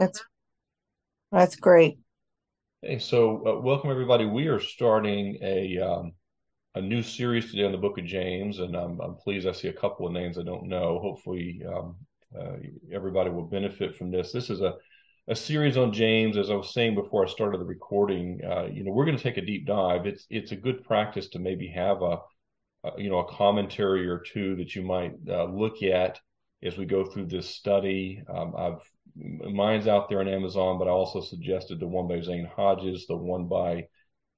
That's that's great. Hey, so uh, welcome everybody. We are starting a um, a new series today on the Book of James, and I'm, I'm pleased I see a couple of names I don't know. Hopefully, um, uh, everybody will benefit from this. This is a a series on James. As I was saying before I started the recording, uh, you know, we're going to take a deep dive. It's it's a good practice to maybe have a, a you know a commentary or two that you might uh, look at as we go through this study. Um, I've mine's out there on Amazon, but I also suggested the one by Zane Hodges, the one by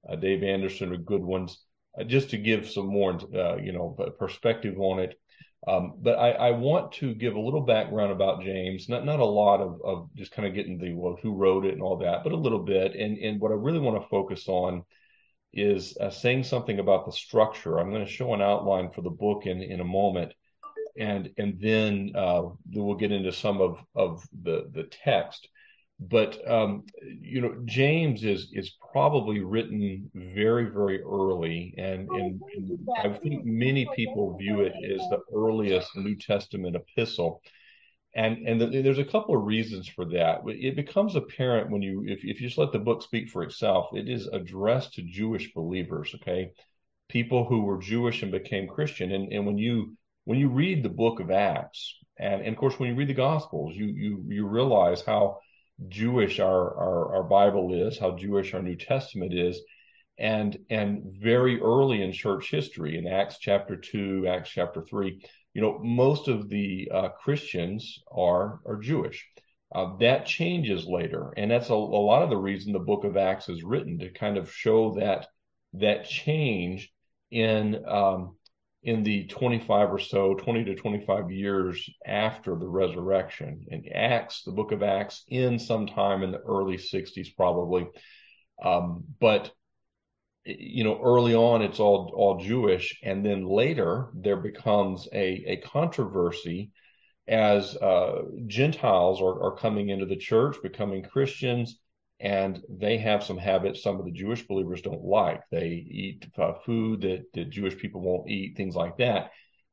uh, Dave Anderson are good ones, uh, just to give some more, uh, you know, perspective on it. Um, but I, I, want to give a little background about James, not not a lot of, of just kind of getting the well, who wrote it and all that, but a little bit. And and what I really want to focus on is uh, saying something about the structure. I'm going to show an outline for the book in in a moment, and and then uh, we'll get into some of of the the text. But um, you know, James is is probably written very very early, and, and, I think many people view it as the earliest New Testament epistle. And and the, there's a couple of reasons for that. It becomes apparent when you if if you just let the book speak for itself. It is addressed to Jewish believers, okay, people who were Jewish and became Christian. And and when you when you read the book of Acts, and, and of course when you read the Gospels, you you you realize how Jewish our, our our Bible is, how Jewish our New Testament is, and and very early in church history, in Acts chapter two, Acts chapter three, you know, most of the uh, Christians are are Jewish. Uh, that changes later, and that's a, a lot of the reason the Book of Acts is written to kind of show that that change in um, in the 25 or so, 20 to 25 years after the resurrection. And Acts, the book of Acts, in sometime in the early 60s, probably. Um, but you know, early on it's all all Jewish, and then later there becomes a a controversy as uh, Gentiles are, are coming into the church, becoming Christians, and they have some habits some of the Jewish believers don't like. They eat uh, food that, the Jewish people won't eat, things like that.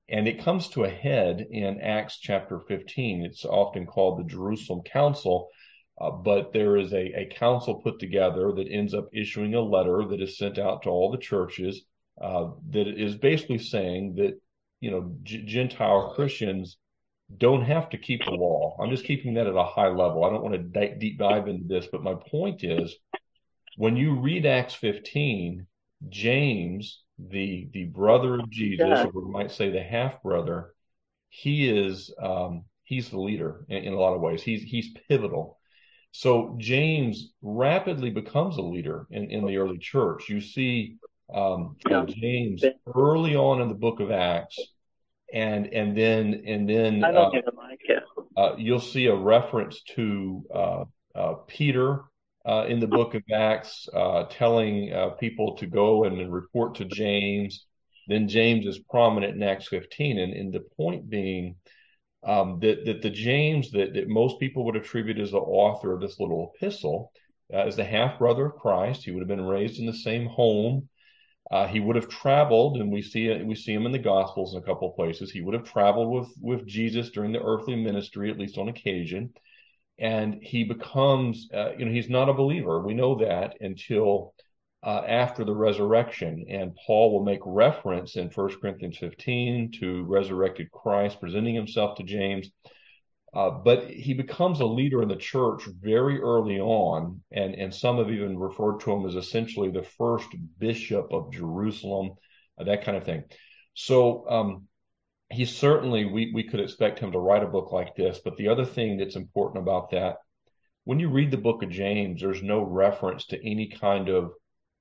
And it comes to a head in Acts chapter 15. It's often called the Jerusalem Council, uh, but there is a, a council put together that ends up issuing a letter that is sent out to all the churches uh, that is basically saying that, you know, G- Gentile Christians don't have to keep the law. I'm just keeping that at a high level. I don't want to di- deep dive into this, but my point is when you read Acts 15, James, the the brother of Jesus, yeah. or we might say the half brother, he is um, he's the leader in, in, a lot of ways. He's he's pivotal. So James rapidly becomes a leader in, in the early church. You see um. James early on in the book of Acts and and then and then I don't uh, mic, yeah. uh, you'll see a reference to uh, uh Peter uh, in the book of Acts uh, telling people to go and, and, report to James. Then James is prominent in Acts 15, and, and the point being um, that that the James that that most people would attribute as the author of this little epistle is the half brother of Christ. He would have been raised in the same home. Uh, he would have traveled, and we see we see him in the Gospels in a couple places. He would have traveled with with Jesus during the earthly ministry, at least on occasion, and he becomes, uh, you know, he's not a believer. We know that until uh, after the resurrection, and Paul will make reference in 1 Corinthians 15 to resurrected Christ presenting himself to James. Uh, but he becomes a leader in the church very early on, and, and some have even referred to him as essentially the first bishop of Jerusalem, uh, that kind of thing. So um, he certainly, we, we could expect him to write a book like this. But the other thing that's important about that, when you read the book of James, there's no reference to any kind of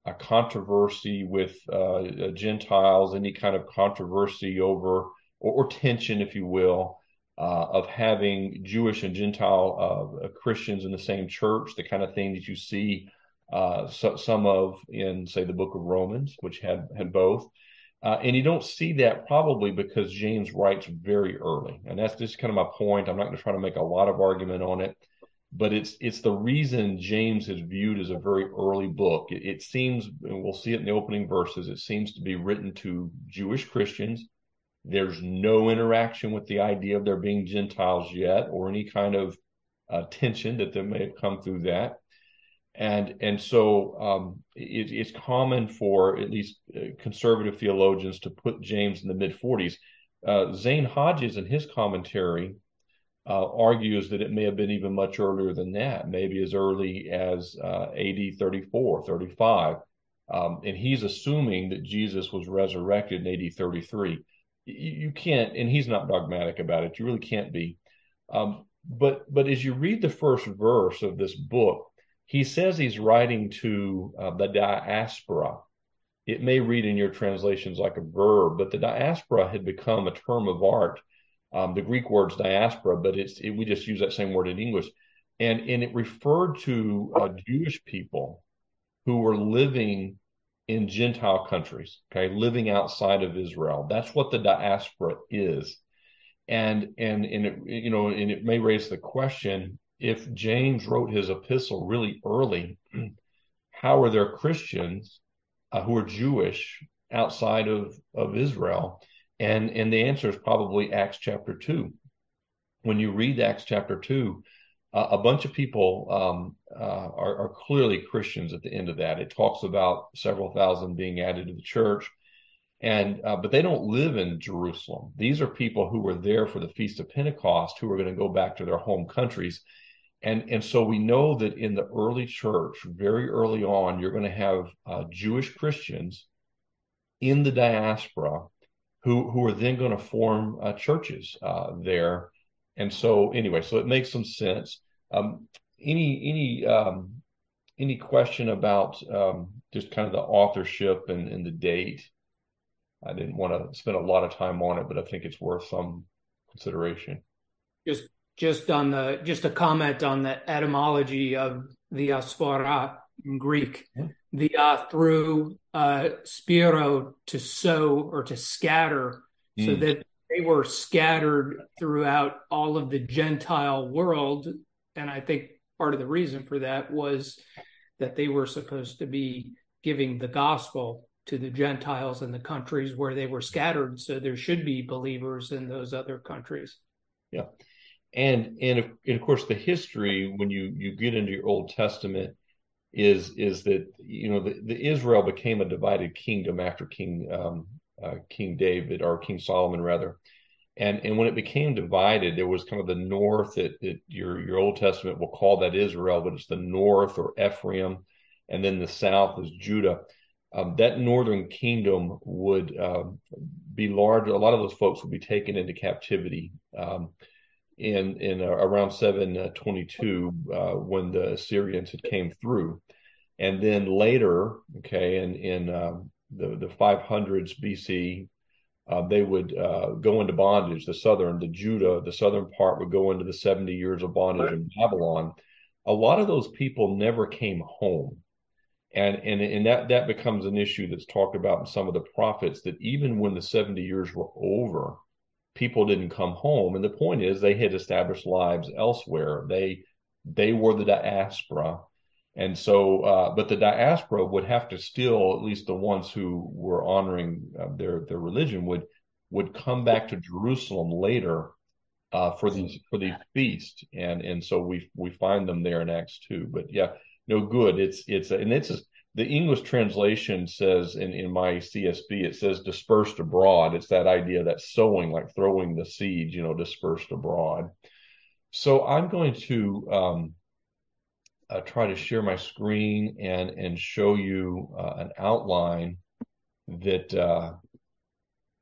a controversy with uh, Gentiles, any kind of controversy over, or, or tension, if you will uh, of having Jewish and Gentile uh, Christians in the same church, the kind of thing that you see uh, so, some of in, say, the book of Romans, which had had both. Uh, and you don't see that probably because James writes very early, and that's just kind of my point. I'm not going to try to make a lot of argument on it, but it's it's the reason James is viewed as a very early book. It, it seems, and we'll see it in the opening verses. It seems to be written to Jewish Christians there's no interaction with the idea of there being Gentiles yet or any kind of uh, tension that there may have come through that. And, and so um, it, it's common for at least uh, conservative theologians to put James in the mid 40s. Uh, Zane Hodges, in his commentary, uh, argues that it may have been even much earlier than that, maybe as early as uh, AD 34, 35. Um, and he's assuming that Jesus was resurrected in AD 33. You, can't, and he's not dogmatic about it. You really can't be. Um, but but as you read the first verse of this book, he says he's writing to uh, the diaspora. It may read in your translations like a verb, but the diaspora had become a term of art. Um, the Greek word's diaspora, but it's it, we just use that same word in English, and and it referred to uh, Jewish people who were living in Gentile countries, okay, living outside of Israel. That's what the diaspora is. And and and it, you know, and it may raise the question if James wrote his epistle really early, how are there Christians uh, who are Jewish outside of of Israel? And and the answer is probably Acts chapter two. When you read Acts chapter two, uh, a bunch of people um, uh, are, are, clearly Christians at the end of that. It talks about several thousand being added to the church, and uh, but they don't live in Jerusalem. These are people who were there for the feast of Pentecost, who are going to go back to their home countries, and and so we know that in the early church, very early on, you're going to have uh, Jewish Christians in the diaspora who who are then going to form uh, churches uh, there and so anyway, so it makes some sense. Um, any any um, any question about um, just kind of the authorship and, and the date? I didn't want to spend a lot of time on it, but I think it's worth some consideration. Just just on the just a comment on the etymology of diaspora in Greek. Yeah. The uh, through uh, spiro to sow or to scatter, mm. so that they were scattered throughout all of the Gentile world. And I think part of the reason for that was that they were supposed to be giving the gospel to the Gentiles in the countries where they were scattered. So there should be believers in those other countries. Yeah. And and of, and of course the history when you you get into your Old Testament is is that you know the, the Israel became a divided kingdom after King um, uh, King David or King Solomon rather. And, and when it became divided, there was kind of the north that, that your your Old Testament will call that Israel, but it's the north or Ephraim, and then the south is Judah. Um, that northern kingdom would uh, be large. A lot of those folks would be taken into captivity um, in in uh, around 722 uh, when the Assyrians had came through, and then later, okay, in in um, the, the 500s BC, uh, they would uh, go into bondage. The southern, the Judah, the southern part would go into the 70 years of bondage in Babylon. A lot of those people never came home. And, and, and that, that becomes an issue that's talked about in some of the prophets that even when the 70 years were over, people didn't come home. And the point is they had established lives elsewhere. They, they were the diaspora and so, uh, but the diaspora would have to still, at least the ones who were honoring uh, their their religion, would would come back to Jerusalem later uh, for these for these feasts, and and so we we find them there in Acts two. But yeah, no good. It's it's and it's the English translation says in in my CSB it says dispersed abroad. It's that idea that sowing, like throwing the seeds, you know, dispersed abroad. So I'm going to. Um, uh, try to share my screen and and show you uh, an outline that uh,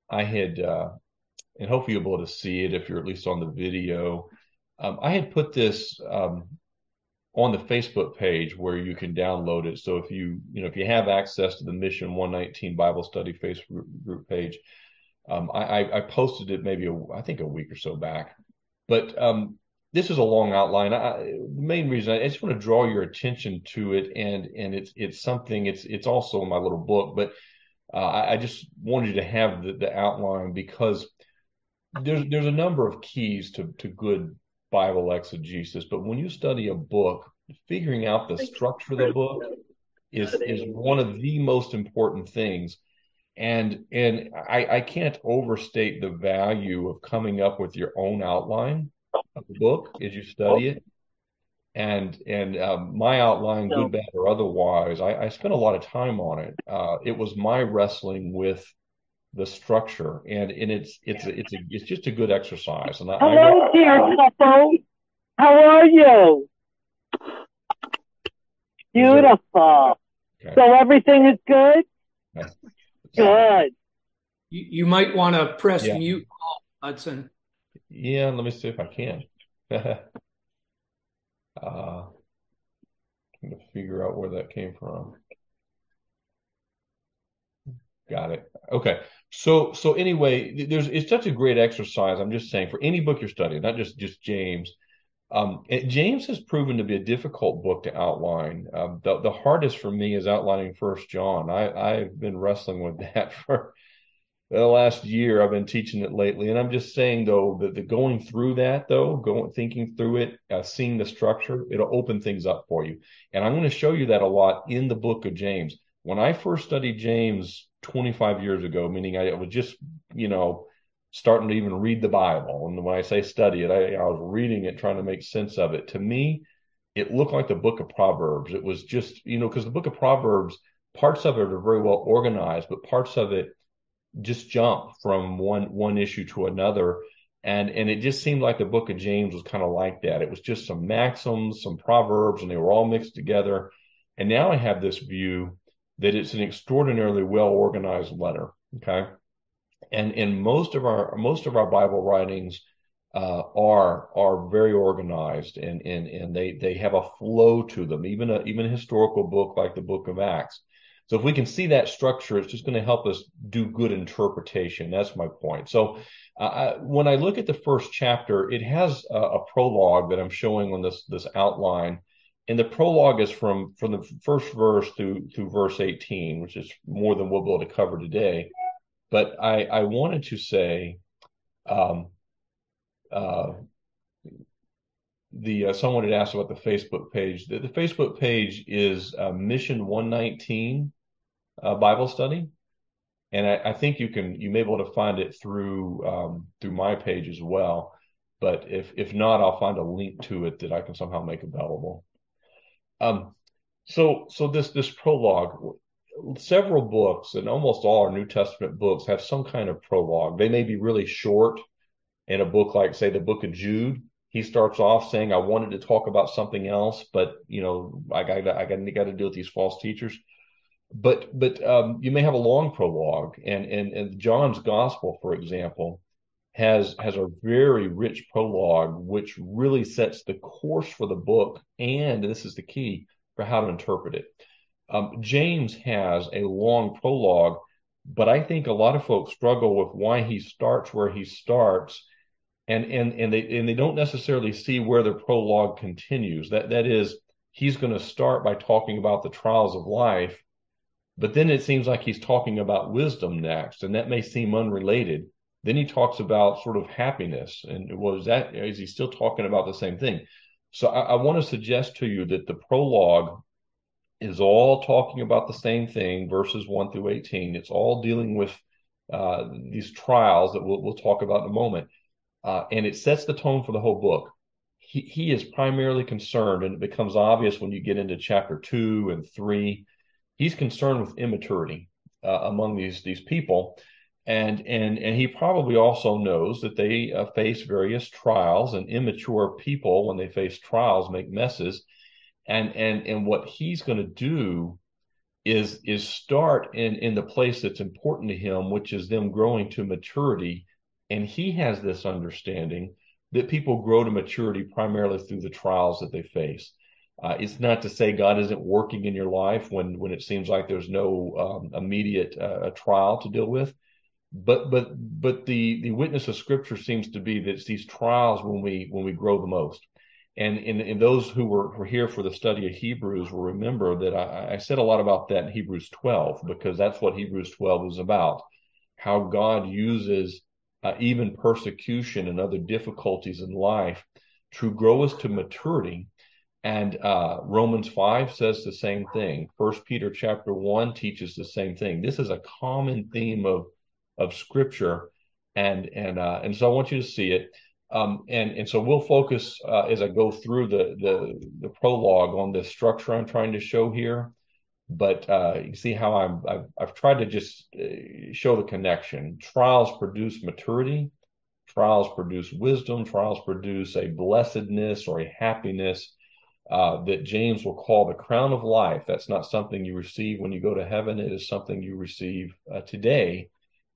I had, uh, and hopefully you'll be able to see it if you're at least on the video. Um, I had put this um, on the Facebook page where you can download it. So if you you know if you have access to the Mission 119 Bible Study Facebook group page, um, I, I posted it maybe a, I think a week or so back. But um, this is a long outline. I, the main reason I just want to draw your attention to it, and and it's it's something. It's it's also in my little book, but uh, I, I, just wanted you to have the, the outline because there's there's a number of keys to to good Bible exegesis. But when you study a book, figuring out the structure of the book is is one of the most important things. And and I, I can't overstate the value of coming up with your own outline the book as you study it and and um, my outline, good, bad, or otherwise, I, I spent a lot of time on it. Uh, it was my wrestling with the structure, and and it's it's it's a, it's just a good exercise. And I, hello, I, dear couple, how are you? Beautiful. Okay. So everything is good. Okay. Good. You, you might want to press yeah. mute, Hutson. Yeah, let me see if I can. uh, trying to figure out where that came from. Got it. Okay. So so anyway, there's it's such a great exercise. I'm just saying for any book you're studying, not just just James. Um, James has proven to be a difficult book to outline. Um, the the hardest for me is outlining First John. I I've been wrestling with that for the last year I've been teaching it lately, and I'm just saying though that the going through that though, going thinking through it, uh, seeing the structure, it'll open things up for you. And I'm going to show you that a lot in the book of James. When I first studied James 25 years ago, meaning I was just you know starting to even read the Bible, and when I say study it, I, I was reading it, trying to make sense of it. To me, it looked like the book of Proverbs. It was just you know because the book of Proverbs, parts of it are very well organized, but parts of it just jump from one one issue to another. And and it just seemed like the book of james was kind of like that. It was just some maxims some proverbs and they were all mixed together. And now i have this view that it's an extraordinarily well organized letter okay? And in most of our most of our bible writings uh, are are very organized and and and they they have a flow to them. Even a even a historical book like the book of acts so if we can see that structure, it's just going to help us do good interpretation. That's my point. So uh, when I look at the first chapter, it has a, a, prologue that I'm showing on this this outline, and the prologue is from from the first verse through through verse 18, which is more than we'll be able to cover today. But I I wanted to say. Um, uh, the uh, someone had asked about the Facebook page. The, the Facebook page is uh, Mission 119 uh, Bible study, and I, I, think you can you may be able to find it through um, through my page as well. But if if not, I'll find a link to it that I can somehow make available. Um, so so this this prologue, several books and almost all our New Testament books have some kind of prologue. They may be really short. In a book like say the Book of Jude, he starts off saying, "I wanted to talk about something else, but you know, I got I got, got to deal with these false teachers." but but um, you may have a long prologue, and, and and John's Gospel, for example, has has a very rich prologue, which really sets the course for the book, and this is the key for how to interpret it. Um, James has a long prologue, but I think a lot of folks struggle with why he starts where he starts, and and and they and they don't necessarily see where the prologue continues. That that is, he's going to start by talking about the trials of life but then it seems like he's talking about wisdom next, and that may seem unrelated. Then he talks about sort of happiness, and was that is he still talking about the same thing? So I, I want to suggest to you that the prologue is all talking about the same thing, verses one through eighteen. It's all dealing with uh, these trials that we'll, we'll talk about in a moment, uh, and it sets the tone for the whole book. He, he is primarily concerned, and it becomes obvious when you get into chapter two and three he's concerned with immaturity uh, among these these people and and and he probably also knows that they uh, face various trials and immature people when they face trials make messes and and and what he's going to do is is start in in the place that's important to him which is them growing to maturity and he has this understanding that people grow to maturity primarily through the trials that they face uh, it's not to say God isn't working in your life when when it seems like there's no um, immediate uh, trial to deal with, but but but the the witness of Scripture seems to be that it's these trials when we when we grow the most. And in, in those who were, were here for the study of Hebrews will remember that I, I said a lot about that in Hebrews 12 because that's what Hebrews 12 is about. How God uses uh, even persecution and other difficulties in life to grow us to maturity and uh, Romans 5 says the same thing. First Peter chapter 1 teaches the same thing. This is a common theme of of scripture. And and uh, and so I want you to see it. Um, and and so we'll focus uh, as I go through the the the prologue on the structure I'm trying to show here. But uh, you see how I'm I've, I've tried to just uh, show the connection. Trials produce maturity. Trials produce wisdom. Trials produce a blessedness or a happiness uh, that James will call the crown of life. That's not something you receive when you go to heaven. It is something you receive uh, today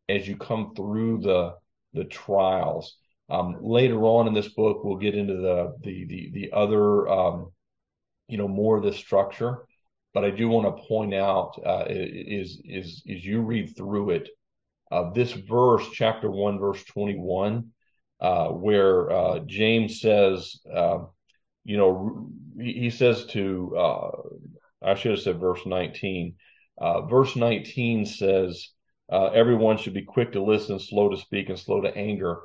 as you come through the the trials. Um, later on in this book, we'll get into the the the, the other um, you know more of this structure, but I do want to point out uh, is is is you read through it, uh, this verse, chapter one, verse twenty one, uh, where uh, James says, uh, you know, he says to uh, I should have said verse nineteen. verse nineteen says uh, everyone should be quick to listen, slow to speak, and slow to anger.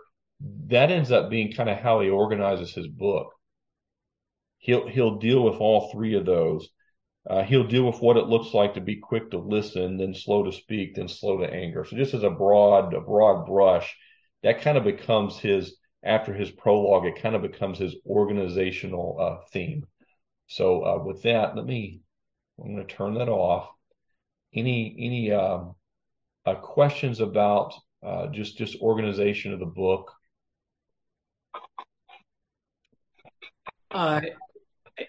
That ends up being kind of how he organizes his book. He'll he'll deal with all three of those. Uh, he'll deal with what it looks like to be quick to listen, then slow to speak, then slow to anger. So just as a broad a broad brush, that kind of becomes his after his prologue. It kind of becomes his organizational uh, theme. So uh, with that, let me I'm going to turn that off. Any any um, uh, questions about uh, just just organization of the book?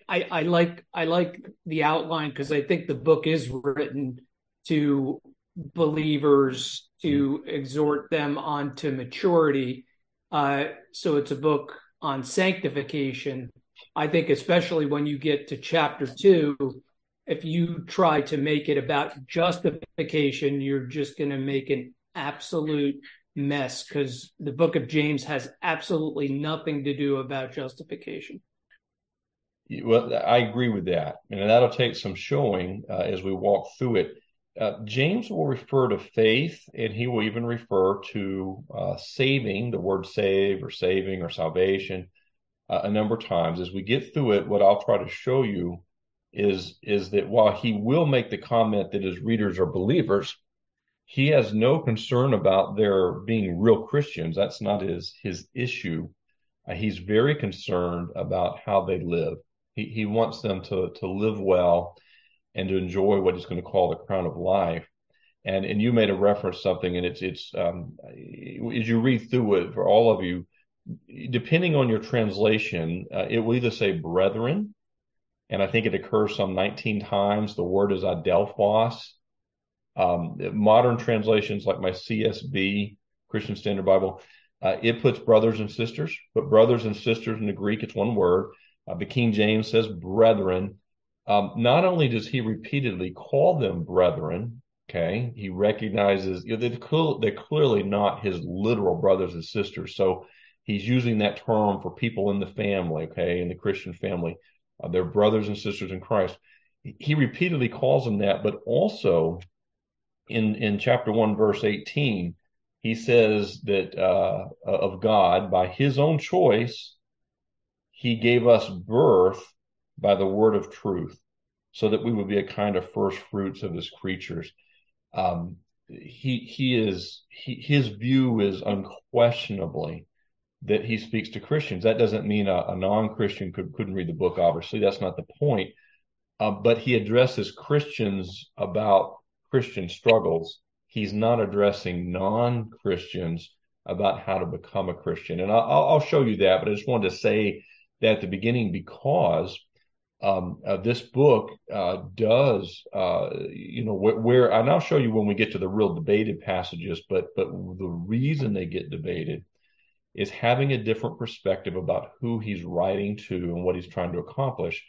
I, I like I like the outline because I think the book is written to believers to exhort them onto maturity. Uh, so it's a book on sanctification. I think especially when you get to chapter two, if you try to make it about justification, you're just going to make an absolute mess because the book of James has absolutely nothing to do about justification. Well, I agree with that. And that'll take some showing uh, as we walk through it. Uh, James will refer to faith and he will even refer to uh, saving, the word save or saving or salvation, uh, a number of times. As we get through it, what I'll try to show you is is that while he will make the comment that his readers are believers, he has no concern about their being real Christians. That's not his his issue. Uh, he's very concerned about how they live. He he wants them to to live well and to enjoy what he's going to call the crown of life. And and you made a reference something, and it's it's um, as you read through it for all of you, depending on your translation, uh, it will either say brethren and I think it occurs some 19 times. The word is adelphos. Um, modern translations like my CSB, Christian Standard Bible, uh, it puts brothers and sisters, but brothers and sisters in the Greek, it's one word. Uh, the King James says brethren. Um, not only does he repeatedly call them brethren, okay, he recognizes you know, they're, they're clearly not his literal brothers and sisters. So he's using that term for people in the family, okay, in the Christian family uh, their brothers and sisters in Christ. He repeatedly calls them that, but also in in chapter one, verse eighteen, he says that uh, of God by His own choice, He gave us birth by the word of truth, so that we would be a kind of first fruits of His creatures. Um, he he is he, his view is unquestionably that he speaks to Christians. That doesn't mean a, a non-Christian could, couldn't read the book. Obviously, that's not the point. Uh, but he addresses Christians about Christian struggles. He's not addressing non-Christians about how to become a Christian. And I'll, I'll show you that. But I just wanted to say that at the beginning because um, uh, this book uh, does, uh, you know, where, and I'll show you when we get to the real debated passages. But but the reason they get debated is having a different perspective about who he's writing to and what he's trying to accomplish.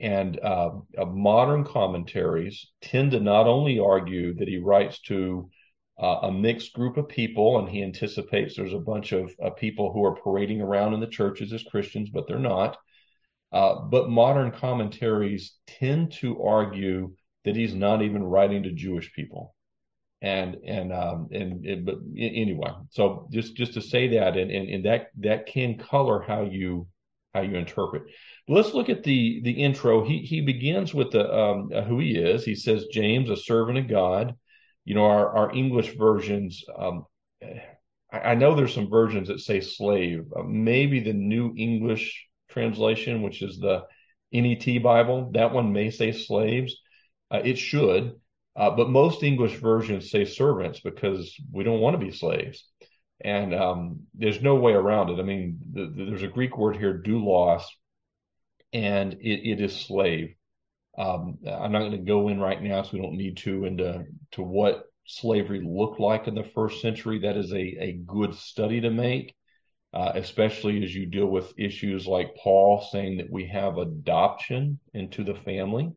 And uh, uh, modern commentaries tend to not only argue that he writes to uh, a mixed group of people, and he anticipates there's a bunch of uh, people who are parading around in the churches as Christians, but they're not. Uh, but modern commentaries tend to argue that he's not even writing to Jewish people. And and um and, but anyway so just just to say that and, and and that that can color how you how you interpret. Let's look at the the intro. He he begins with the um who he is. He says james a servant of god you know our our english versions um I know there's some versions that say slave. Uh, maybe the New English translation, which is the NET Bible, that one may say slaves. Uh, it should, uh, but most English versions say servants because we don't want to be slaves. And um, there's no way around it. I mean, the, the, there's a Greek word here, doulos, and it, it is slave. Um, I'm not going to go in right now, so we don't need to into to what slavery looked like in the first century. That is a, a good study to make, uh, especially as you deal with issues like Paul saying that we have adoption into the family,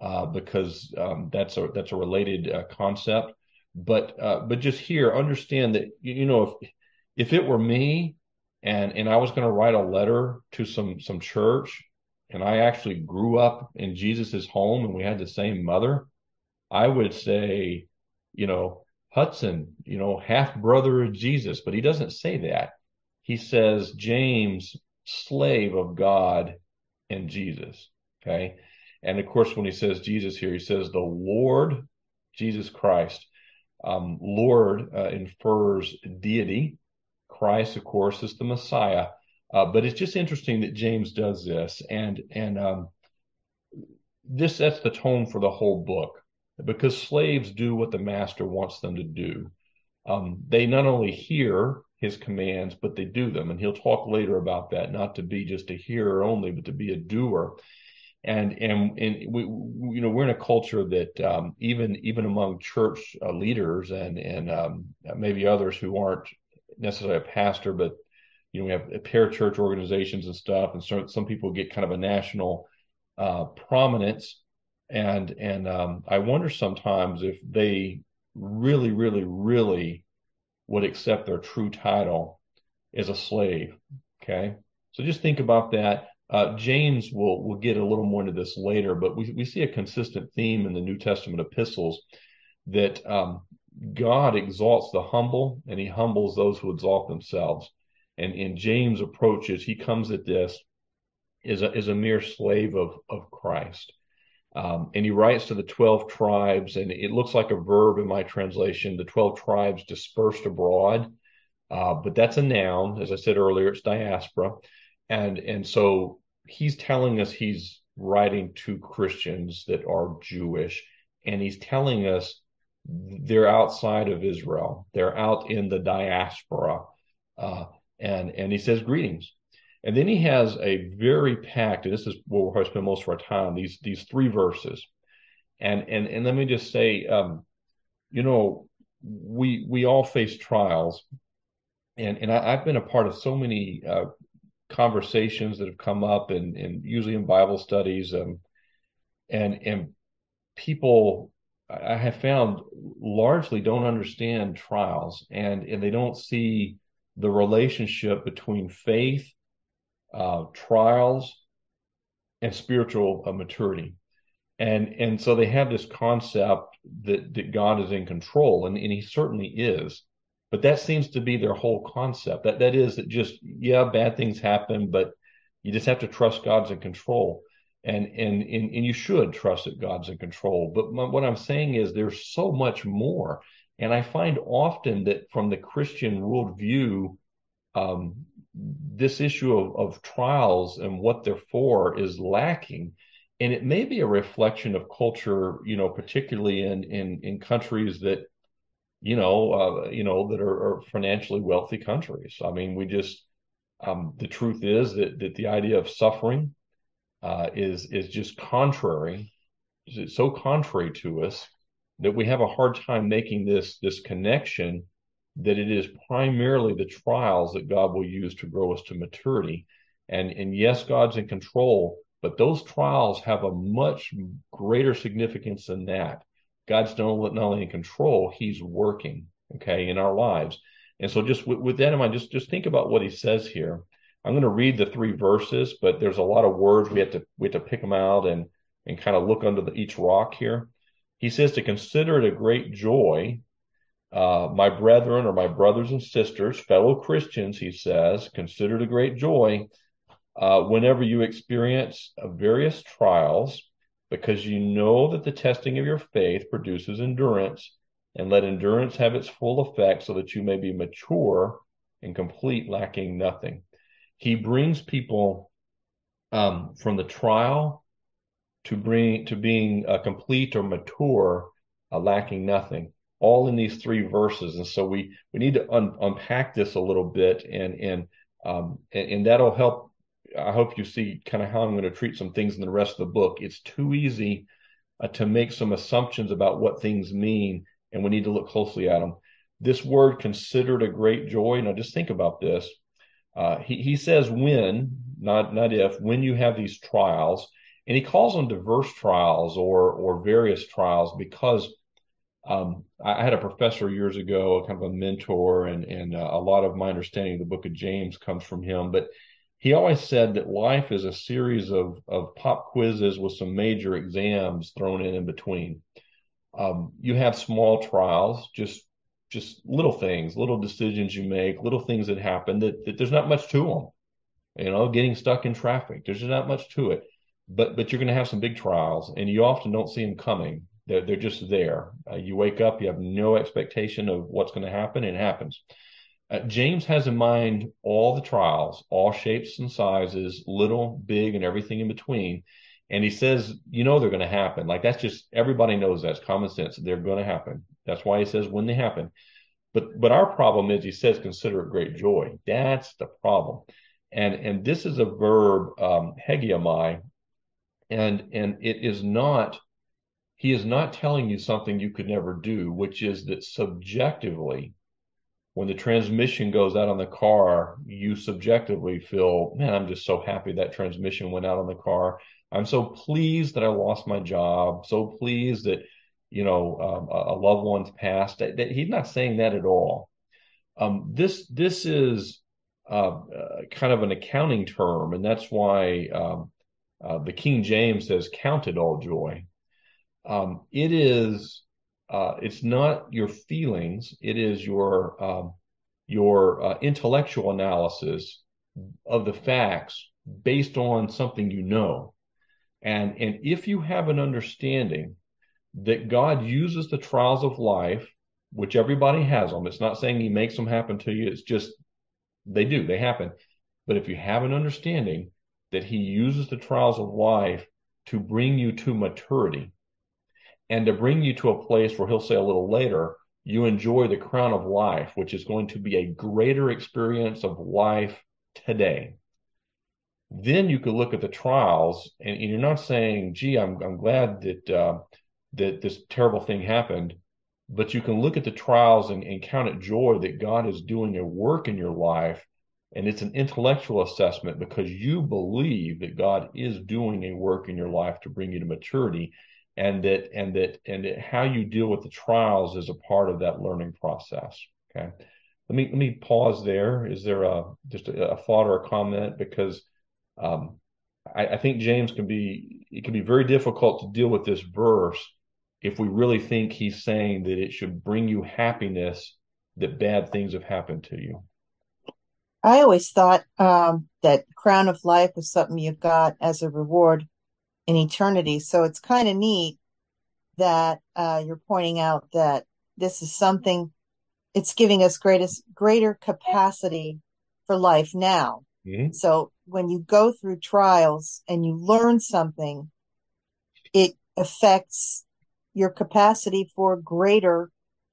uh, because um, that's a that's a related uh, concept. But uh, but just here, understand that you know if if it were me and and I was going to write a letter to some some church and I actually grew up in Jesus's home and we had the same mother, I would say, you know, Hutson, you know, half brother of Jesus, but he doesn't say that. He says, James, slave of God and Jesus. Okay. And of course, when he says Jesus here, he says the Lord Jesus Christ. Um, Lord uh, infers deity. Christ, of course, is the Messiah. Uh, but it's just interesting that James does this, and and um, this sets the tone for the whole book because slaves do what the master wants them to do. Um, they not only hear his commands, but they do them, and he'll talk later about that. Not to be just a hearer only, but to be a doer. And and and we, we you know we're in a culture that um, even even among church uh, leaders and and um, maybe others who aren't necessarily a pastor, but you know, we have parachurch organizations and stuff, and so, some people get kind of a national uh, prominence. And and um, I wonder sometimes if they really, really, really would accept their true title as a slave. Okay, so just think about that. Uh, James will will get a little more into this later, but we we see a consistent theme in the New Testament epistles that um, God exalts the humble and He humbles those who exalt themselves and in James approaches, he comes at this as a, as a mere slave of, of Christ. Um, and he writes to the 12 tribes, and it looks like a verb in my translation, the 12 tribes dispersed abroad. Uh, but that's a noun. As I said earlier, it's diaspora. And, and so he's telling us he's writing to Christians that are Jewish, and he's telling us they're outside of Israel. They're out in the diaspora. Uh, and and he says greetings. And then he has a very packed and this is where to spend most of our time these these three verses. And and and let me just say um, you know we we all face trials. And and I, have been a part of so many uh, conversations that have come up and and usually in bible studies um, and and people i have found largely don't understand trials and and they don't see the relationship between faith, uh, trials, and spiritual uh, maturity. And and so they have this concept that, that God is in control, and, and he certainly is. But that seems to be their whole concept. That that is that just yeah, bad things happen, but you just have to trust God's in control. And and and, and you should trust that God's in control. But my, what I'm saying is there's so much more. And I find often that from the Christian worldview, um, this issue of, of trials and what they're for is lacking. And it may be a reflection of culture, you know, particularly in in, in countries that, you know, uh, you know, that are, are, financially wealthy countries. I mean, we just um, the truth is that that the idea of suffering uh, is is just contrary, so contrary to us that we have a hard time making this this connection that it is primarily the trials that God will use to grow us to maturity. And and yes, God's in control, but those trials have a much greater significance than that. God's not, not only in control, He's working, okay, in our lives. And so just with, with that in mind, just just think about what He says here. I'm going to read the three verses, but there's a lot of words we have to we have to pick them out and and kind of look under the, each rock here. He says to consider it a great joy, uh, my brethren or my brothers and sisters, fellow Christians, he says, consider it a great joy uh, whenever you experience various trials, because you know that the testing of your faith produces endurance, and let endurance have its full effect so that you may be mature and complete, lacking nothing. He brings people um, from the trial to bring to being uh, complete or mature, uh, lacking nothing. All in these three verses, and so we we need to un- unpack this a little bit, and and um, and, and that'll help. I hope you see kind of how I'm going to treat some things in the rest of the book. It's too easy uh, to make some assumptions about what things mean, and we need to look closely at them. This word considered a great joy. Now, just think about this. Uh, he, he says when, not not if, when you have these trials, and he calls them diverse trials or or various trials because um, I had a professor years ago, a kind of a mentor, and and uh, a lot of my understanding of the Book of James comes from him. But he always said that life is a series of of pop quizzes with some major exams thrown in in between. Um, you have small trials, just just little things, little decisions you make, little things that happen that, that there's not much to them. You know, getting stuck in traffic, there's not much to it. But but you're going to have some big trials, and you often don't see them coming. They're they're just there. Uh, you wake up, you have no expectation of what's going to happen, and it happens. Uh, James has in mind all the trials, all shapes and sizes, little, big, and everything in between. And he says, you know, they're going to happen. Like that's just everybody knows that's common sense. They're going to happen. That's why he says when they happen. But but our problem is he says consider it great joy. That's the problem. And and this is a verb um, and and it is not. He is not telling you something you could never do, which is that subjectively, when the transmission goes out on the car, you subjectively feel, man, I'm just so happy that transmission went out on the car. I'm so pleased that I lost my job. So pleased that you know, um, a, loved one's passed. That, that, he's not saying that at all. Um, this this is uh, uh, kind of an accounting term, and that's why um, uh, the King James says "count it all joy." Um, it is. Uh, it's not your feelings. It is your um, your uh, intellectual analysis of the facts based on something you know, and and if you have an understanding that God uses the trials of life, which everybody has them. It's not saying he makes them happen to you. It's just they do, they happen. But if you have an understanding that he uses the trials of life to bring you to maturity and to bring you to a place where he'll say a little later, you enjoy the crown of life, which is going to be a greater experience of life today. Then you could look at the trials, and, and you're not saying, "Gee, I'm I'm glad that uh, that this terrible thing happened, but you can look at the trials and, and count it joy that God is doing a work in your life. And it's an intellectual assessment because you believe that God is doing a work in your life to bring you to maturity and that and that and that how you deal with the trials is a part of that learning process. Okay. Let me let me pause there. Is there a just a, a thought or a comment? Because um, I, I think James can be it can be very difficult to deal with this verse if we really think he's saying that it should bring you happiness that bad things have happened to you. I always thought um, that crown of life was something you got as a reward in eternity. So it's kind of neat that uh, you're pointing out that this is something. It's giving us greatest greater capacity for life now. Mm-hmm. So when you go through trials and you learn something, it affects your capacity for greater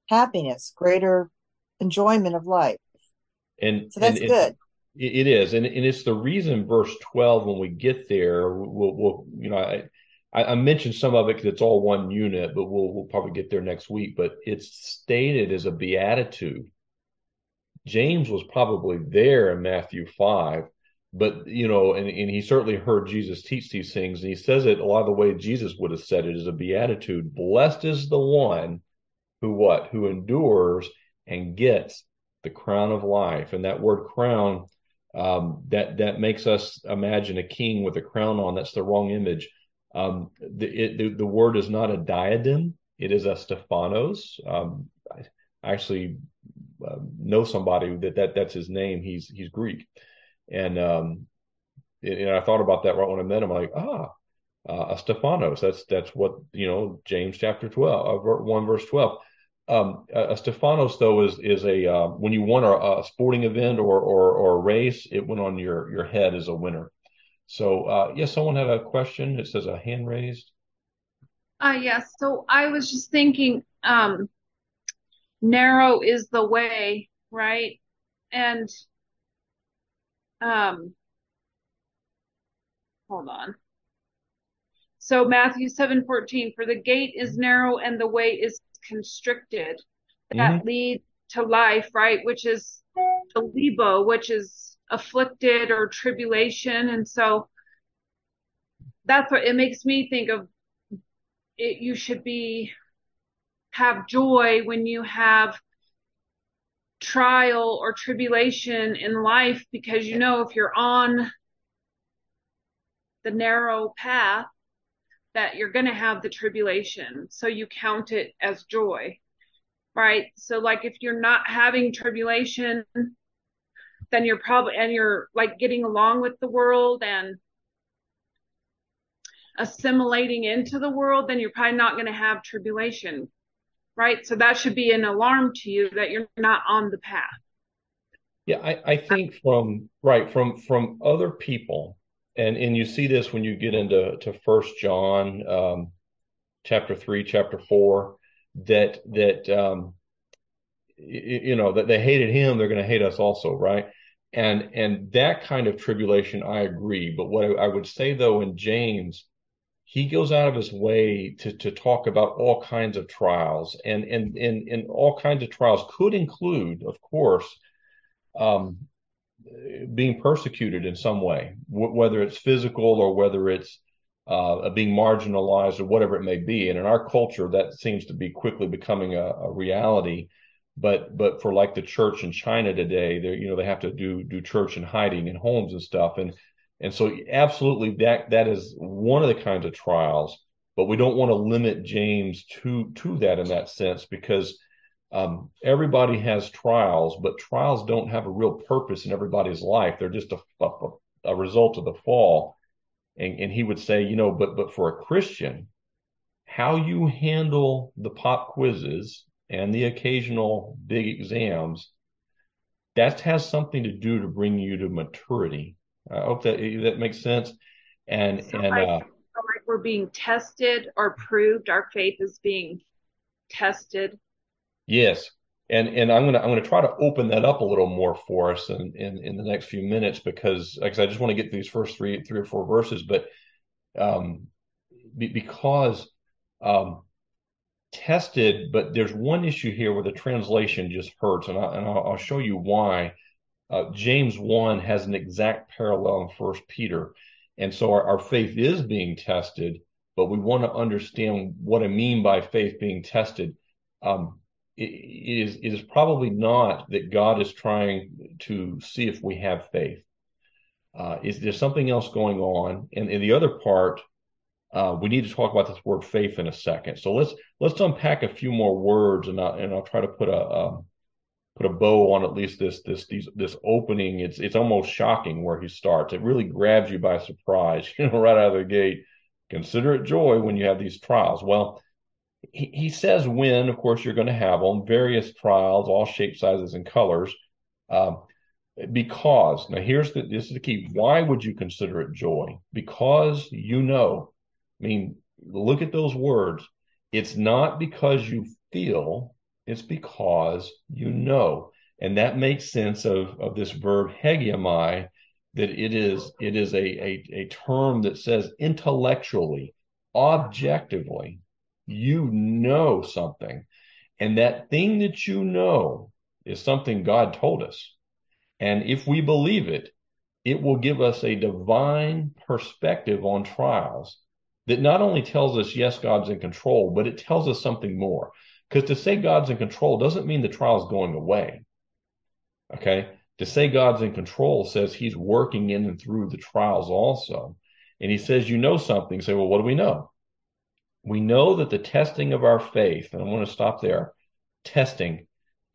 happiness, greater enjoyment of life. And so that's and good. It, it is, and, and it's the reason verse twelve when we get there, we'll, we'll you know I, I mentioned some of it because it's all one unit, but we'll we'll probably get there next week. But it's stated as a beatitude. James was probably there in Matthew five, but you know, and, and he certainly heard Jesus teach these things, and he says it a lot of the way Jesus would have said it is a beatitude. Blessed is the one who what who endures and gets the crown of life. And that word crown, um, that that makes us imagine a king with a crown on. That's the wrong image. Um, the, it, the, the word is not a diadem; it is a Stephanos. Um, I actually uh, know somebody that, that that's his name. He's he's Greek and um, and I thought about that right when I met him. I'm like, ah, uh, a Stephanos. That's that's what you know. James chapter twelve, uh, one verse twelve. Um, uh, Stephanos though is is a uh, when you won a, a, sporting event or, or or a race, it went on your your head as a winner. So uh, yes, someone had a question. It says a hand raised. Uh yes. So I was just thinking, um, narrow is the way, right? And um, hold on. So Matthew 7:14 for the gate is narrow and the way is constricted that mm-hmm. lead to life, right? Which is the libo, which is afflicted or tribulation. And so that's what it makes me think of it you should be have joy when you have trial or tribulation in life because you know if you're on the narrow path that you're going to have the tribulation. So you count it as joy, right? So, like, if you're not having tribulation, then you're probably, and you're like getting along with the world and assimilating into the world, then you're probably not going to have tribulation, right? So that should be an alarm to you that you're not on the path. Yeah, I, I think from right from from other people and and you see this when you get into to First John, um, chapter three, chapter four, that that um, you, you know that they hated him, they're going to hate us also, right? And and that kind of tribulation, I agree. But what I, I would say though in James, he goes out of his way to to talk about all kinds of trials, and and and and all kinds of trials could include, of course, um, being persecuted in some way, w- whether it's physical or whether it's uh, being marginalized or whatever it may be. And in our culture, that seems to be quickly becoming a, a reality. But but for like the church in China today, they you know they have to do do church in hiding in homes and stuff. And and so absolutely that that is one of the kinds of trials. But we don't want to limit James to to that in that sense because um, everybody has trials, but trials don't have a real purpose in everybody's life. They're just a, a, a result of the fall. And, and he would say, you know, but but for a Christian, how you handle the pop quizzes and the occasional big exams, that has something to do to bring you to maturity. I hope that that makes sense. And so and like, uh, like we're being tested or proved, our faith is being tested Yes. And and I'm gonna I'm gonna try to open that up a little more for us in in, in the next few minutes because because I just want to get these first three three or four verses, but um, be, because um, tested, but there's one issue here where the translation just hurts, and, I, and I'll, I'll show you why. Uh, James one has an exact parallel in First Peter, and so our, our faith is being tested, but we want to understand what I mean by faith being tested. Um, it is it is probably not that God is trying to see if we have faith. Uh, is there something else going on? And, and the other part, uh, we need to talk about this word faith in a second. So let's let's unpack a few more words, and I'll, and I'll try to put a um, put a bow on at least this this these, this opening. It's it's almost shocking where he starts. It really grabs you by surprise, you know, right out of the gate. Consider it joy when you have these trials. Well, he, he says when, of course, you're going to have them, various trials, all shapes, sizes, and colors. Um, because now here's the this is the key. Why would you consider it joy? Because you know. I mean, look at those words. It's not because you feel, it's because you know. And that makes sense of, of this verb hegemai, that it is it is a, a, a term that says intellectually, objectively, you know something. And that thing that you know is something God told us. And if we believe it, it will give us a divine perspective on trials that not only tells us, yes, God's in control, but it tells us something more. Because to say God's in control doesn't mean the trial's going away. Okay. To say God's in control says he's working in and through the trials also. And he says, you know something. Say, well, what do we know? We know that the testing of our faith, and I want to stop there, testing.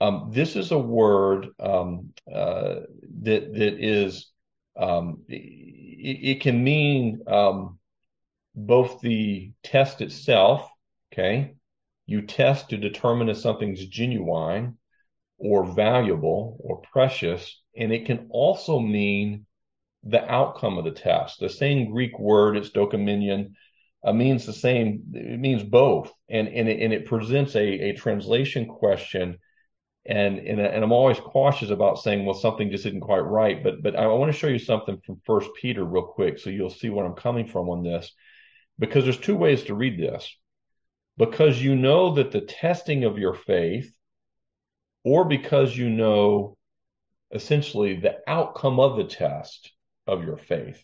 Um, this is a word um, uh, that that is um, it, it, can mean um, both the test itself, okay, You test to determine if something's genuine or valuable or precious. And it can also mean the outcome of the test. The same Greek word, it's dokimenion, uh, means the same, it means both. And, and, it, and it presents a, a translation question. And, and, and I'm always cautious about saying, well, something just isn't quite right. But, but I want to show you something from First Peter real quick so you'll see where I'm coming from on this. Because there's two ways to read this. Because you know that the testing of your faith, or because you know essentially the outcome of the test of your faith.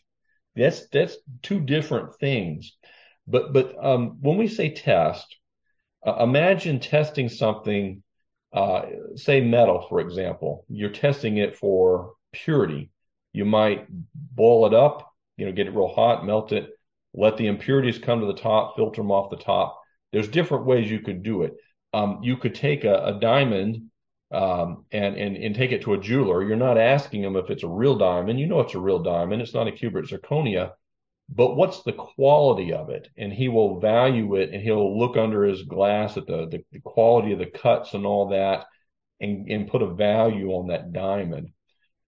That's that's two different things. But but um, when we say test, uh, imagine testing something, uh, say metal, for example. You're testing it for purity. You might boil it up, you know, get it real hot, melt it, let the impurities come to the top, filter them off the top. There's different ways you could do it. Um, you could take a, a diamond um, and and and take it to a jeweler. You're not asking them if it's a real diamond. You know it's a real diamond. It's not a cubic zirconia, but what's the quality of it? And he will value it, and he'll look under his glass at the the, the quality of the cuts and all that, and and put a value on that diamond.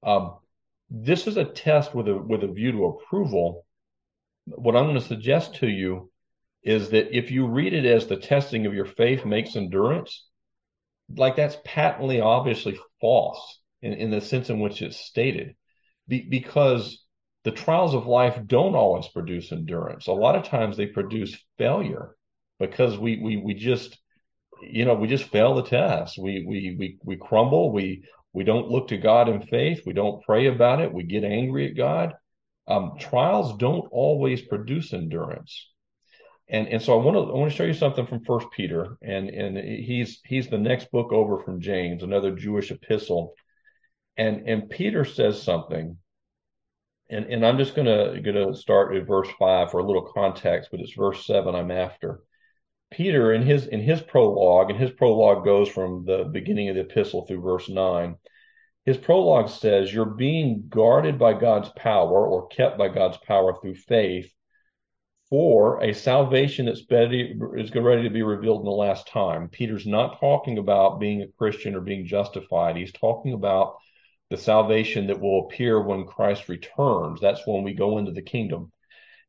Um, this is a test with a with a view to approval. What I'm going to suggest to you is that if you read it as the testing of your faith makes endurance, like that's patently obviously false in, in the sense in which it's stated Be, because the trials of life don't always produce endurance. A lot of times they produce failure because we we we just you know we just fail the test. We we we we crumble. We we don't look to god in faith. We don't pray about it. We get angry at god. Um, trials don't always produce endurance. And and so I want to I want to show you something from First Peter, and and he's he's the next book over from James, another Jewish epistle, and and Peter says something, and and I'm just gonna gonna start at verse five for a little context, but it's verse seven I'm after. Peter in his in his prologue, and his prologue goes from the beginning of the epistle through verse nine. His prologue says, "You're being guarded by God's power, or kept by God's power through faith." for a salvation that's ready, is ready to be revealed in the last time. Peter's not talking about being a Christian or being justified. He's talking about the salvation that will appear when Christ returns. That's when we go into the kingdom.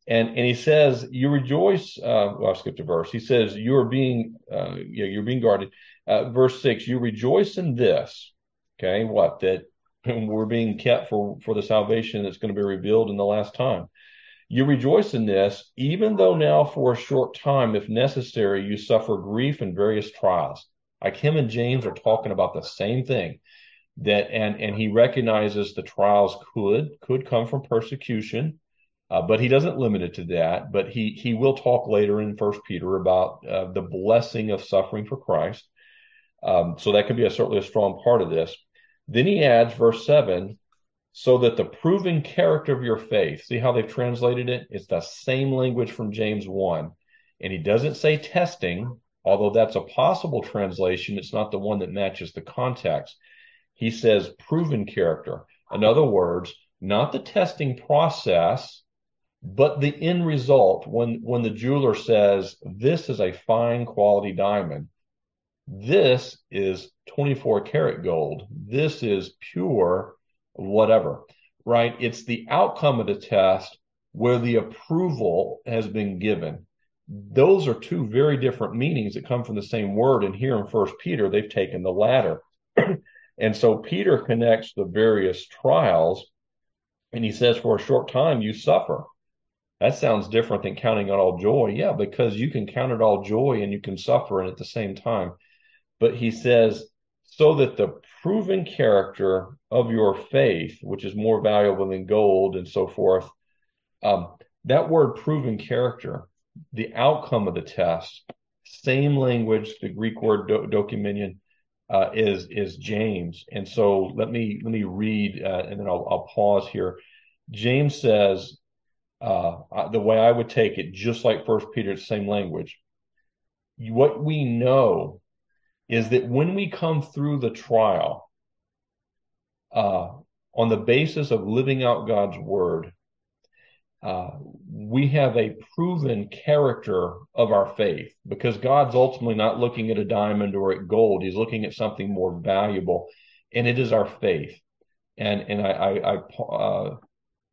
And and he says, "You rejoice." Uh, well, I skipped a verse. He says, "You are being, uh, yeah, you're being guarded." Uh, verse six: You rejoice in this. Okay, what that we're being kept for for the salvation that's going to be revealed in the last time. You rejoice in this, even though now for a short time, if necessary, you suffer grief and various trials. Like him and James are talking about the same thing. That and and he recognizes the trials could could come from persecution, uh, but he doesn't limit it to that. But he he will talk later in First Peter about uh, the blessing of suffering for Christ. Um, so that could be a, certainly a strong part of this. Then he adds verse seven so that the proven character of your faith, see how they've translated it? It's the same language from James 1. And he doesn't say testing, although that's a possible translation. It's not the one that matches the context. He says proven character. In other words, not the testing process, but the end result. When, when the jeweler says, this is a fine quality diamond, this is 24 karat gold. This is pure whatever, right? It's the outcome of the test where the approval has been given. Those are two very different meanings that come from the same word. And here in First Peter, they've taken the latter. and so Peter connects the various trials and he says, for a short time, you suffer. That sounds different than counting it all joy. Yeah, because you can count it all joy and you can suffer and at the same time. But he says, so that the proven character of your faith, which is more valuable than gold and so forth, um, that word proven character, the outcome of the test, same language, the Greek word do- uh, is is James. And so let me let me read, uh, and then I'll, I'll pause here. James says uh, the way I would take it, just like First Peter, the same language. What we know is that when we come through the trial uh, on the basis of living out God's word, uh, we have a proven character of our faith because God's ultimately not looking at a diamond or at gold. He's looking at something more valuable, and it is our faith. And and I, I, I uh,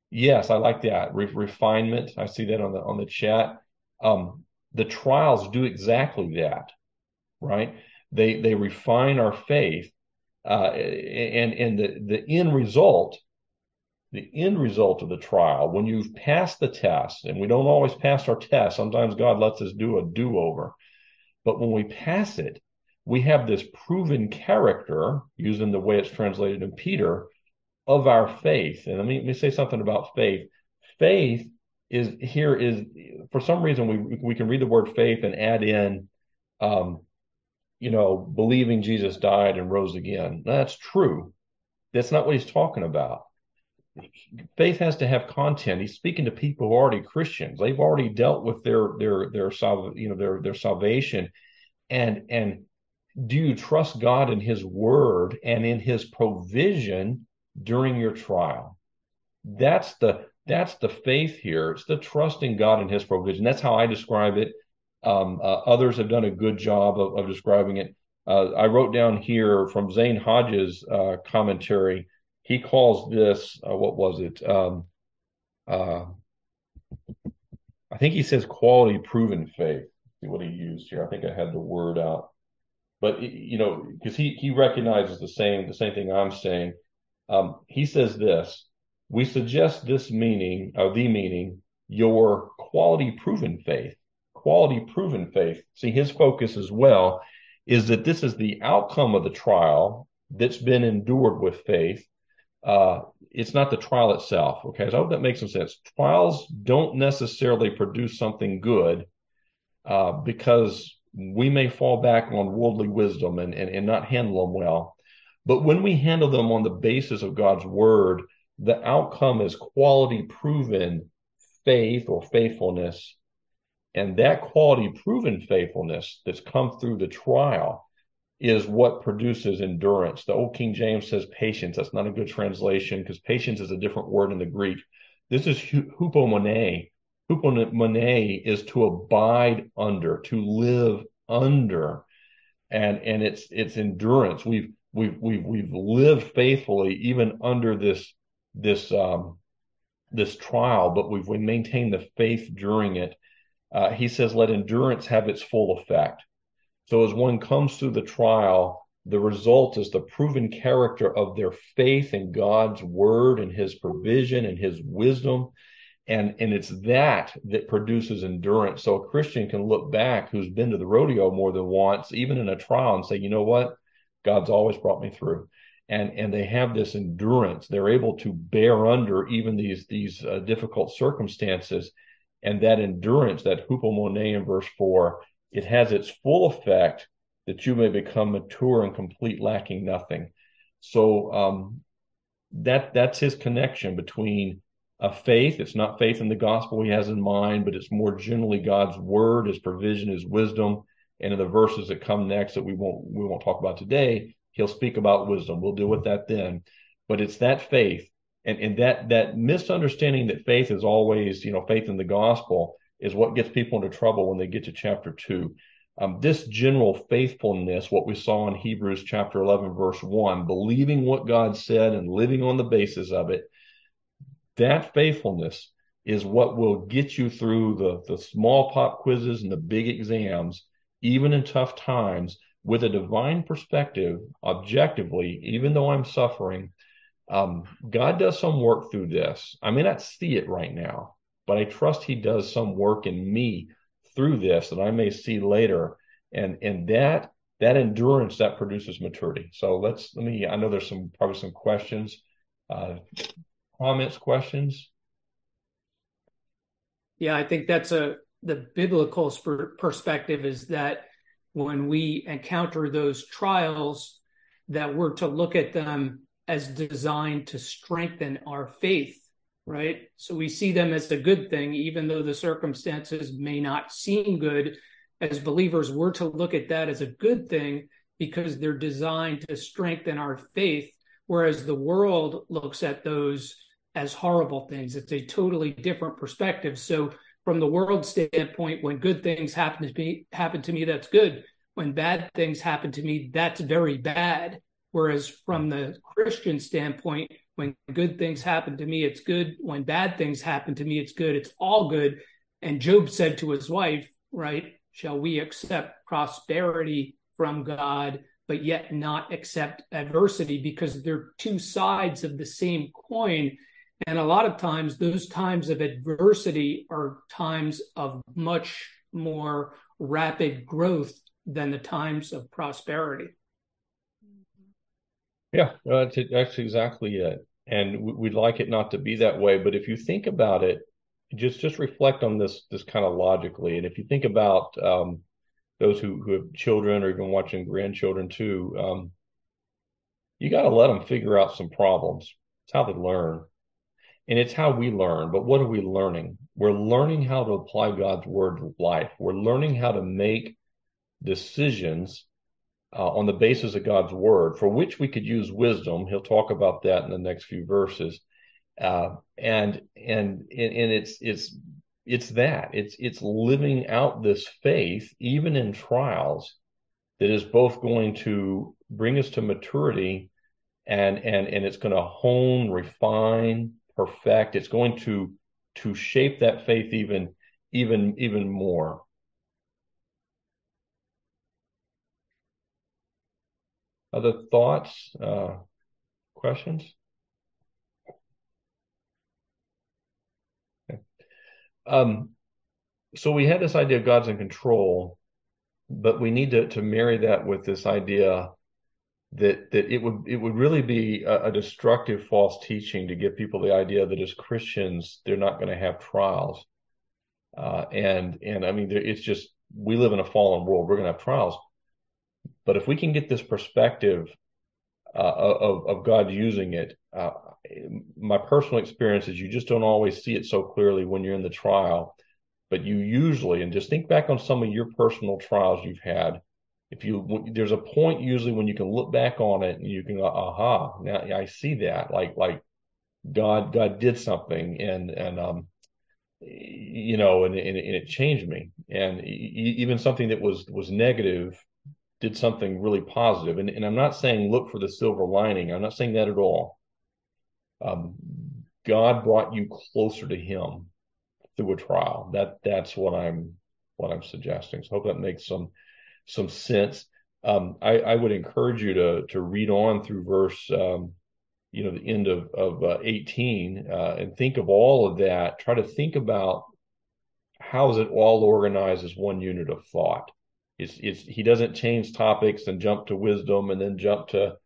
yes, I like that Re- refinement. I see that on the on the chat. Um, the trials do exactly that, right? They they refine our faith, uh, and and the the end result the end result of the trial, when you've passed the test, and we don't always pass our test, sometimes God lets us do a do over. But when we pass it, we have this proven character, using the way it's translated in Peter, of our faith. And let me, let me say something about faith. Faith is here is for some reason we we can read the word faith and add in um, you know, believing Jesus died and rose again. That's true. That's not what he's talking about faith has to have content. He's speaking to people who are already Christians. They've already dealt with their their their you know their their salvation, and and do you trust God in His Word and in His provision during your trial? That's the that's the faith here. It's the trusting God and His provision. That's how I describe it. Um, uh, others have done a good job of, of describing it. Uh, I wrote down here from Zane Hodges' uh, commentary he calls this uh, what was it? Um, uh, I think he says quality proven faith. See what he used here. I think I had the word out, but you know, because he he recognizes the same the same thing I'm saying. Um, he says this. We suggest this meaning, or the meaning, your quality proven faith. Quality proven faith. See, his focus as well is that this is the outcome of the trial that's been endured with faith uh, it's not the trial itself. Okay, so I hope that makes some sense. Trials don't necessarily produce something good uh, because we may fall back on worldly wisdom and, and, and not handle them well. But when we handle them on the basis of God's word, the outcome is quality proven faith or faithfulness. And that quality proven faithfulness that's come through the trial is what produces endurance. The old King James says patience. That's not a good translation because patience is a different word in the Greek. This is hupomone. Hupomone is to abide under, to live under, and and it's it's endurance. We've we've we've we've lived faithfully even under this this um this trial, but we've we maintained the faith during it. Uh, he says, "Let endurance have its full effect." So as one comes through the trial, the result is the proven character of their faith in God's word and his provision and his wisdom. And, and it's that that produces endurance. So a Christian can look back who's been to the rodeo more than once, even in a trial, and say, you know what? God's always brought me through. And, and they have this endurance. They're able to bear under even these, these uh, difficult circumstances. And that endurance, that hupomone in verse four, it has its full effect that you may become mature and complete, lacking nothing. So um, that that's his connection between a faith. It's not faith in the gospel he has in mind, but it's more generally God's word, his provision, his wisdom. And in the verses that come next that we won't we won't talk about today, he'll speak about wisdom. We'll deal with that then. But it's that faith and, and that that misunderstanding that faith is always, you know, faith in the gospel is what gets people into trouble when they get to chapter two. Um, this general faithfulness, what we saw in Hebrews chapter 11, verse 1, believing what God said and living on the basis of it, that faithfulness is what will get you through the, the small pop quizzes and the big exams, even in tough times, with a divine perspective, objectively, even though I'm suffering. Um, God does some work through this. I may not see it right now, but I trust he does some work in me through this that I may see later. And, and that, that endurance that produces maturity. So let's, let me, I know there's some, probably some questions, uh, comments, questions. Yeah, I think that's a, the biblical perspective is that when we encounter those trials, that we're to look at them as designed to strengthen our faith right? So we see them as a good thing, even though the circumstances may not seem good. As believers, we're to look at that as a good thing because they're designed to strengthen our faith, whereas the world looks at those as horrible things. It's a totally different perspective. So from the world standpoint, when good things happen to me, happen to me, that's good. When bad things happen to me, that's very bad. Whereas from the Christian standpoint, when good things happen to me, it's good. When bad things happen to me, it's good. It's all good. And Job said to his wife, right, shall we accept prosperity from God, but yet not accept adversity because they're two sides of the same coin. And a lot of times, those times of adversity are times of much more rapid growth than the times of prosperity. Yeah, that's, that's exactly it. And we'd like it not to be that way. But if you think about it, just just reflect on this this kind of logically. And if you think about um, those who, who have children or even watching grandchildren too, um, you got to let them figure out some problems. It's how they learn. And it's how we learn. But what are we learning? We're learning how to apply God's word to life. We're learning how to make decisions uh, on the basis of God's word, for which we could use wisdom. He'll talk about that in the next few verses. Uh, and and and it's it's it's that it's it's living out this faith even in trials that is both going to bring us to maturity and and and it's going to hone refine perfect it's going to to shape that faith even even even more other thoughts uh questions? Okay. um so we had this idea of god's in control but we need to to marry that with this idea that that it would it would really be a, a, destructive false teaching to give people the idea that as Christians they're not going to have trials, uh, and and I mean it's just we live in a fallen world. We're going to have trials, but if we can get this perspective uh, of of God using it, uh, my personal experience is you just don't always see it so clearly when you're in the trial, but you usually and just think back on some of your personal trials you've had. If you there's a point usually when you can look back on it and you can go aha now i see that like like god god did something and and um you know and, and, and it changed me. And even something that was was negative did something really positive and, and i'm not saying look for the silver lining i'm not saying that at all um god brought you closer to him through a trial that that's what i'm what i'm suggesting so I hope that makes some some sense. Um, I, I, would encourage you to to read on through verse, um, you know, the end of of uh, 18, uh, and think of all of that. Try to think about how is it all organized as one unit of thought. It's, it's he doesn't change topics and jump to wisdom and then jump to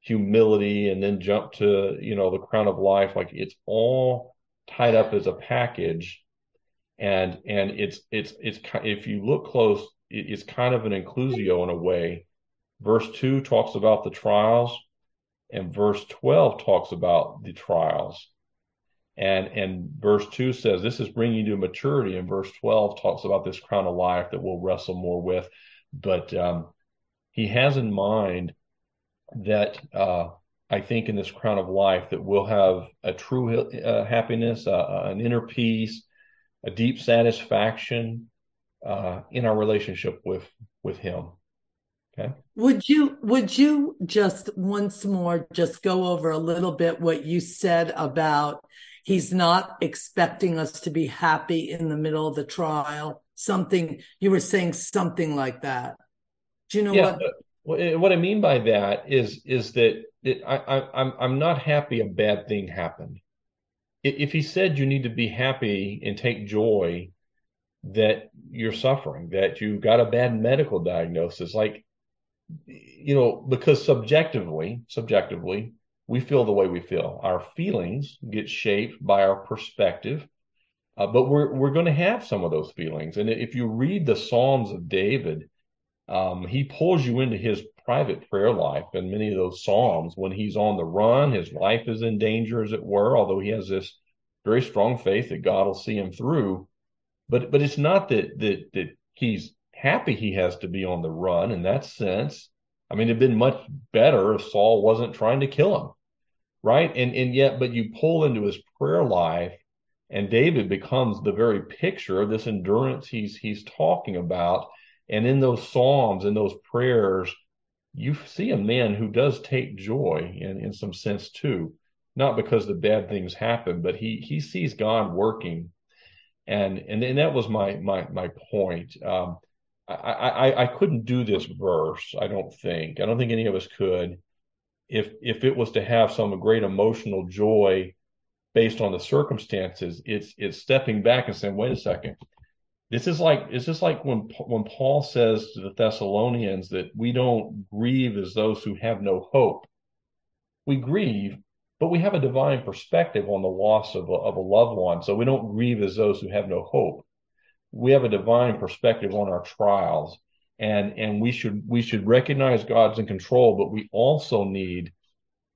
humility and then jump to you know the crown of life. Like it's all tied up as a package, and and it's it's it's if you look close it's kind of an inclusio in a way. Verse 2 talks about the trials, and verse 12 talks about the trials. And, and verse 2 says this is bringing you to maturity, and verse 12 talks about this crown of life that we'll wrestle more with. But um, he has in mind that uh, I think in this crown of life that we'll have a true uh, happiness, uh, an inner peace, a deep satisfaction, uh, in our relationship with with Him. Okay. Would you would you just once more just go over a little bit what you said about he's not expecting us to be happy in the middle of the trial? Something you were saying something like that. Do you know yeah, what? What I mean by that is is that it, I, I I'm I'm not happy a bad thing happened. If he said you need to be happy and take joy that you're suffering, that you got a bad medical diagnosis, like, you know, because subjectively, subjectively, we feel the way we feel. Our feelings get shaped by our perspective, uh, but we're we're going to have some of those feelings. And if you read the Psalms of David, um, he pulls you into his private prayer life and many of those psalms when he's on the run his life is in danger as it were although he has this very strong faith that god will see him through but but it's not that that that he's happy he has to be on the run in that sense. I mean, it'd been much better if Saul wasn't trying to kill him. Right? And and yet, but you pull into his prayer life, and David becomes the very picture of this endurance he's he's talking about. And in those psalms, and those prayers, you see a man who does take joy in in some sense too, not because the bad things happen, but he he sees God working, and and and that was my my my point. Um, I, I I couldn't do this verse. I don't think. I don't think any of us could if if it was to have some great emotional joy based on the circumstances, it's it's stepping back and saying, wait a second. This is like it's just like when when Paul says to the Thessalonians that we don't grieve as those who have no hope. We grieve, but we have a divine perspective on the loss of a, of a loved one. So we don't grieve as those who have no hope. We have a divine perspective on our trials and and we should we should recognize God's in control, but we also need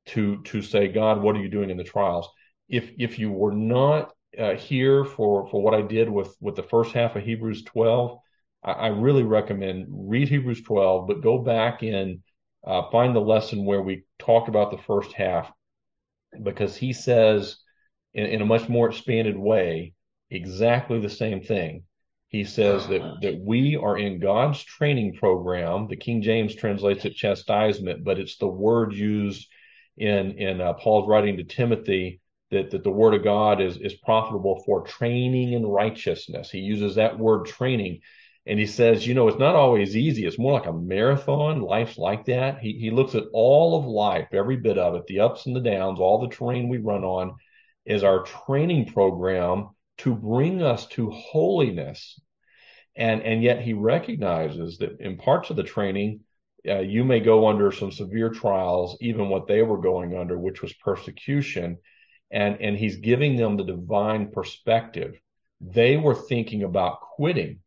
to to say, God, what are you doing in the trials? If if you were not uh, here for for what I did with with the first half of Hebrews 12, I, I really recommend read Hebrews 12, but go back and uh, find the lesson where we talked about the first half, because he says in, in a much more expanded way exactly the same thing he says that, that we are in God's training program. The King James translates it chastisement, but it's the word used in, in uh, Paul's writing to Timothy that, that the word of God is, is profitable for training in righteousness. He uses that word training. And he says, you know, it's not always easy. It's more like a marathon. Life's like that. He, he looks at all of life, every bit of it, the ups and the downs, all the terrain we run on, is our training program to bring us to holiness. And, and yet he recognizes that in parts of the training, uh, you may go under some severe trials, even what they were going under, which was persecution. And, and he's giving them the divine perspective. They were thinking about quitting.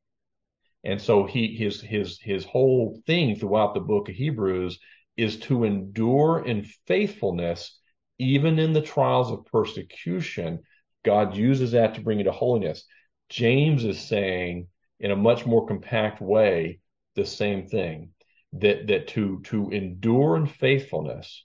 And so he, his, his, his whole thing throughout the book of Hebrews is to endure in faithfulness, even in the trials of persecution, God uses that to bring you to holiness. James is saying in a much more compact way the same thing that that to to endure in faithfulness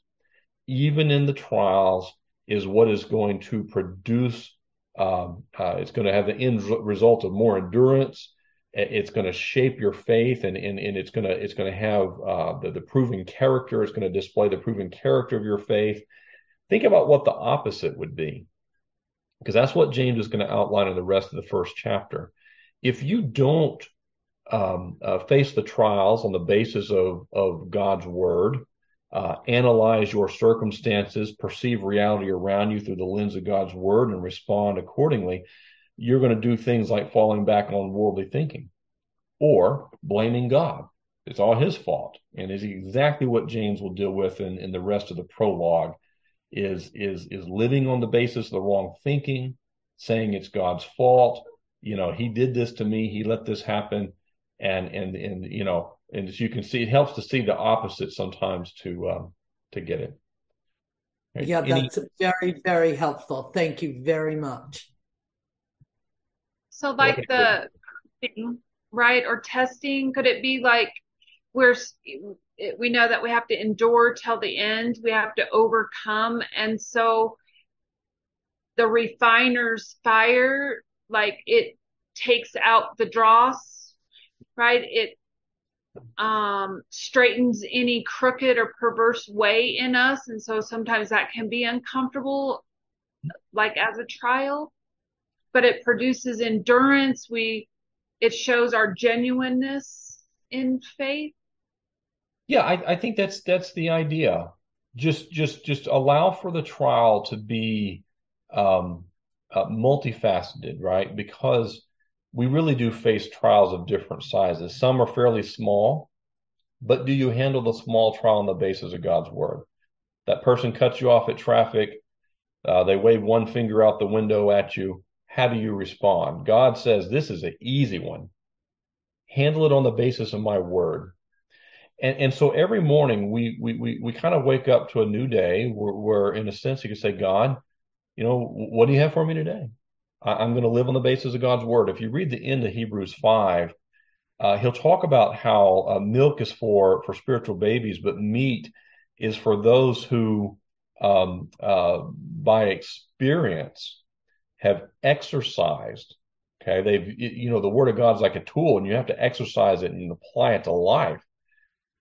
even in the trials is what is going to produce um, uh, it's going to have the end result of more endurance. It's going to shape your faith and, and, and it's going to it's going to have uh, the, the proven character. It's going to display the proven character of your faith. Think about what the opposite would be because that's what James is going to outline in the rest of the first chapter. If you don't um, uh, face the trials on the basis of, of God's word, uh, analyze your circumstances, perceive reality around you through the lens of God's word, and respond accordingly, you're going to do things like falling back on worldly thinking or blaming God. It's all his fault. And is exactly what James will deal with in, in the rest of the prologue is is is living on the basis of the wrong thinking, saying it's God's fault. You know, he did this to me, he let this happen, and and and you know, and as you can see, it helps to see the opposite sometimes to um, to get it. Right. Yeah, that's Any... very very helpful. Thank you very much. So, like the right or testing, could it be like we're we know that we have to endure till the end. We have to overcome. And so the refiner's fire, like it takes out the dross, right? It um, straightens any crooked or perverse way in us. And so sometimes that can be uncomfortable, like as a trial, but it produces endurance. We, it shows our genuineness in faith. Yeah, I, I think that's that's the idea. Just just just allow for the trial to be um, uh, multifaceted, right? Because we really do face trials of different sizes. Some are fairly small, but do you handle the small trial on the basis of God's word? That person cuts you off at traffic. Uh, they wave one finger out the window at you. How do you respond? God says this is an easy one. Handle it on the basis of my word and and so every morning we we we, we kind of wake up to a new day where, where in a sense you can say god you know what do you have for me today I, am going to live on the basis of god's word if you read the end of hebrews 5 uh, he'll talk about how uh, milk is for for spiritual babies but meat is for those who um, uh, by experience have exercised. Okay, they've you know the Word of God is like a tool, and you have to exercise it and apply it to life.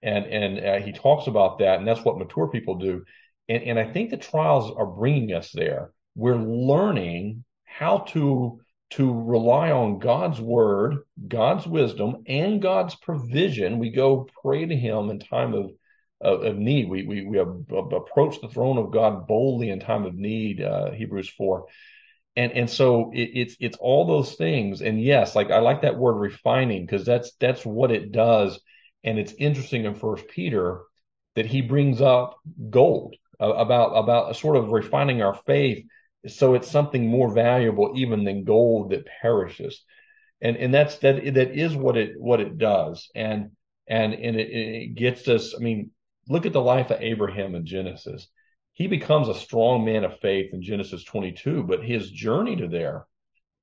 And and uh, he talks about that, and that's what mature people do. And and I think the trials are bringing us there. We're learning how to to rely on God's word, God's wisdom, and God's provision. We go pray to Him in time of of, of need. We we we approach the throne of God boldly in time of need. Uh, Hebrews four, and and so it, it's it's all those things. And yes, like I like that word refining because that's that's what it does. And it's interesting in First Peter that he brings up gold uh, about about sort of refining our faith so it's something more valuable even than gold that perishes and and that's that that is what it what it does and and and it, it gets us i mean look at the life of Abraham in Genesis. He becomes a strong man of faith in Genesis 22, but his journey to there,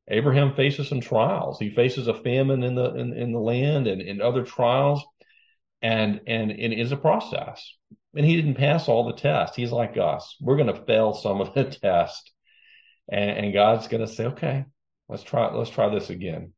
Abraham faces some trials. He faces a famine in the in, in the land and, and other trials, and and it is a process. And he didn't pass all the tests. He's like us. We're going to fail some of the tests, and, and God's going to say, "Okay, let's try let's try this again."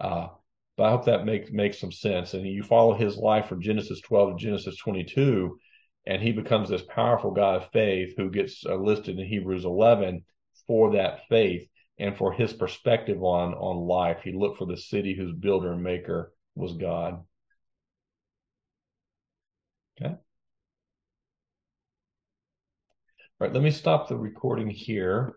Uh, but I hope that makes makes some sense. And you follow his life from Genesis 12 to Genesis 22, and he becomes this powerful guy of faith who gets uh, listed in Hebrews 11 for that faith and for his perspective on on life. He looked for the city whose builder and maker was God. Okay. All right, let me stop the recording here.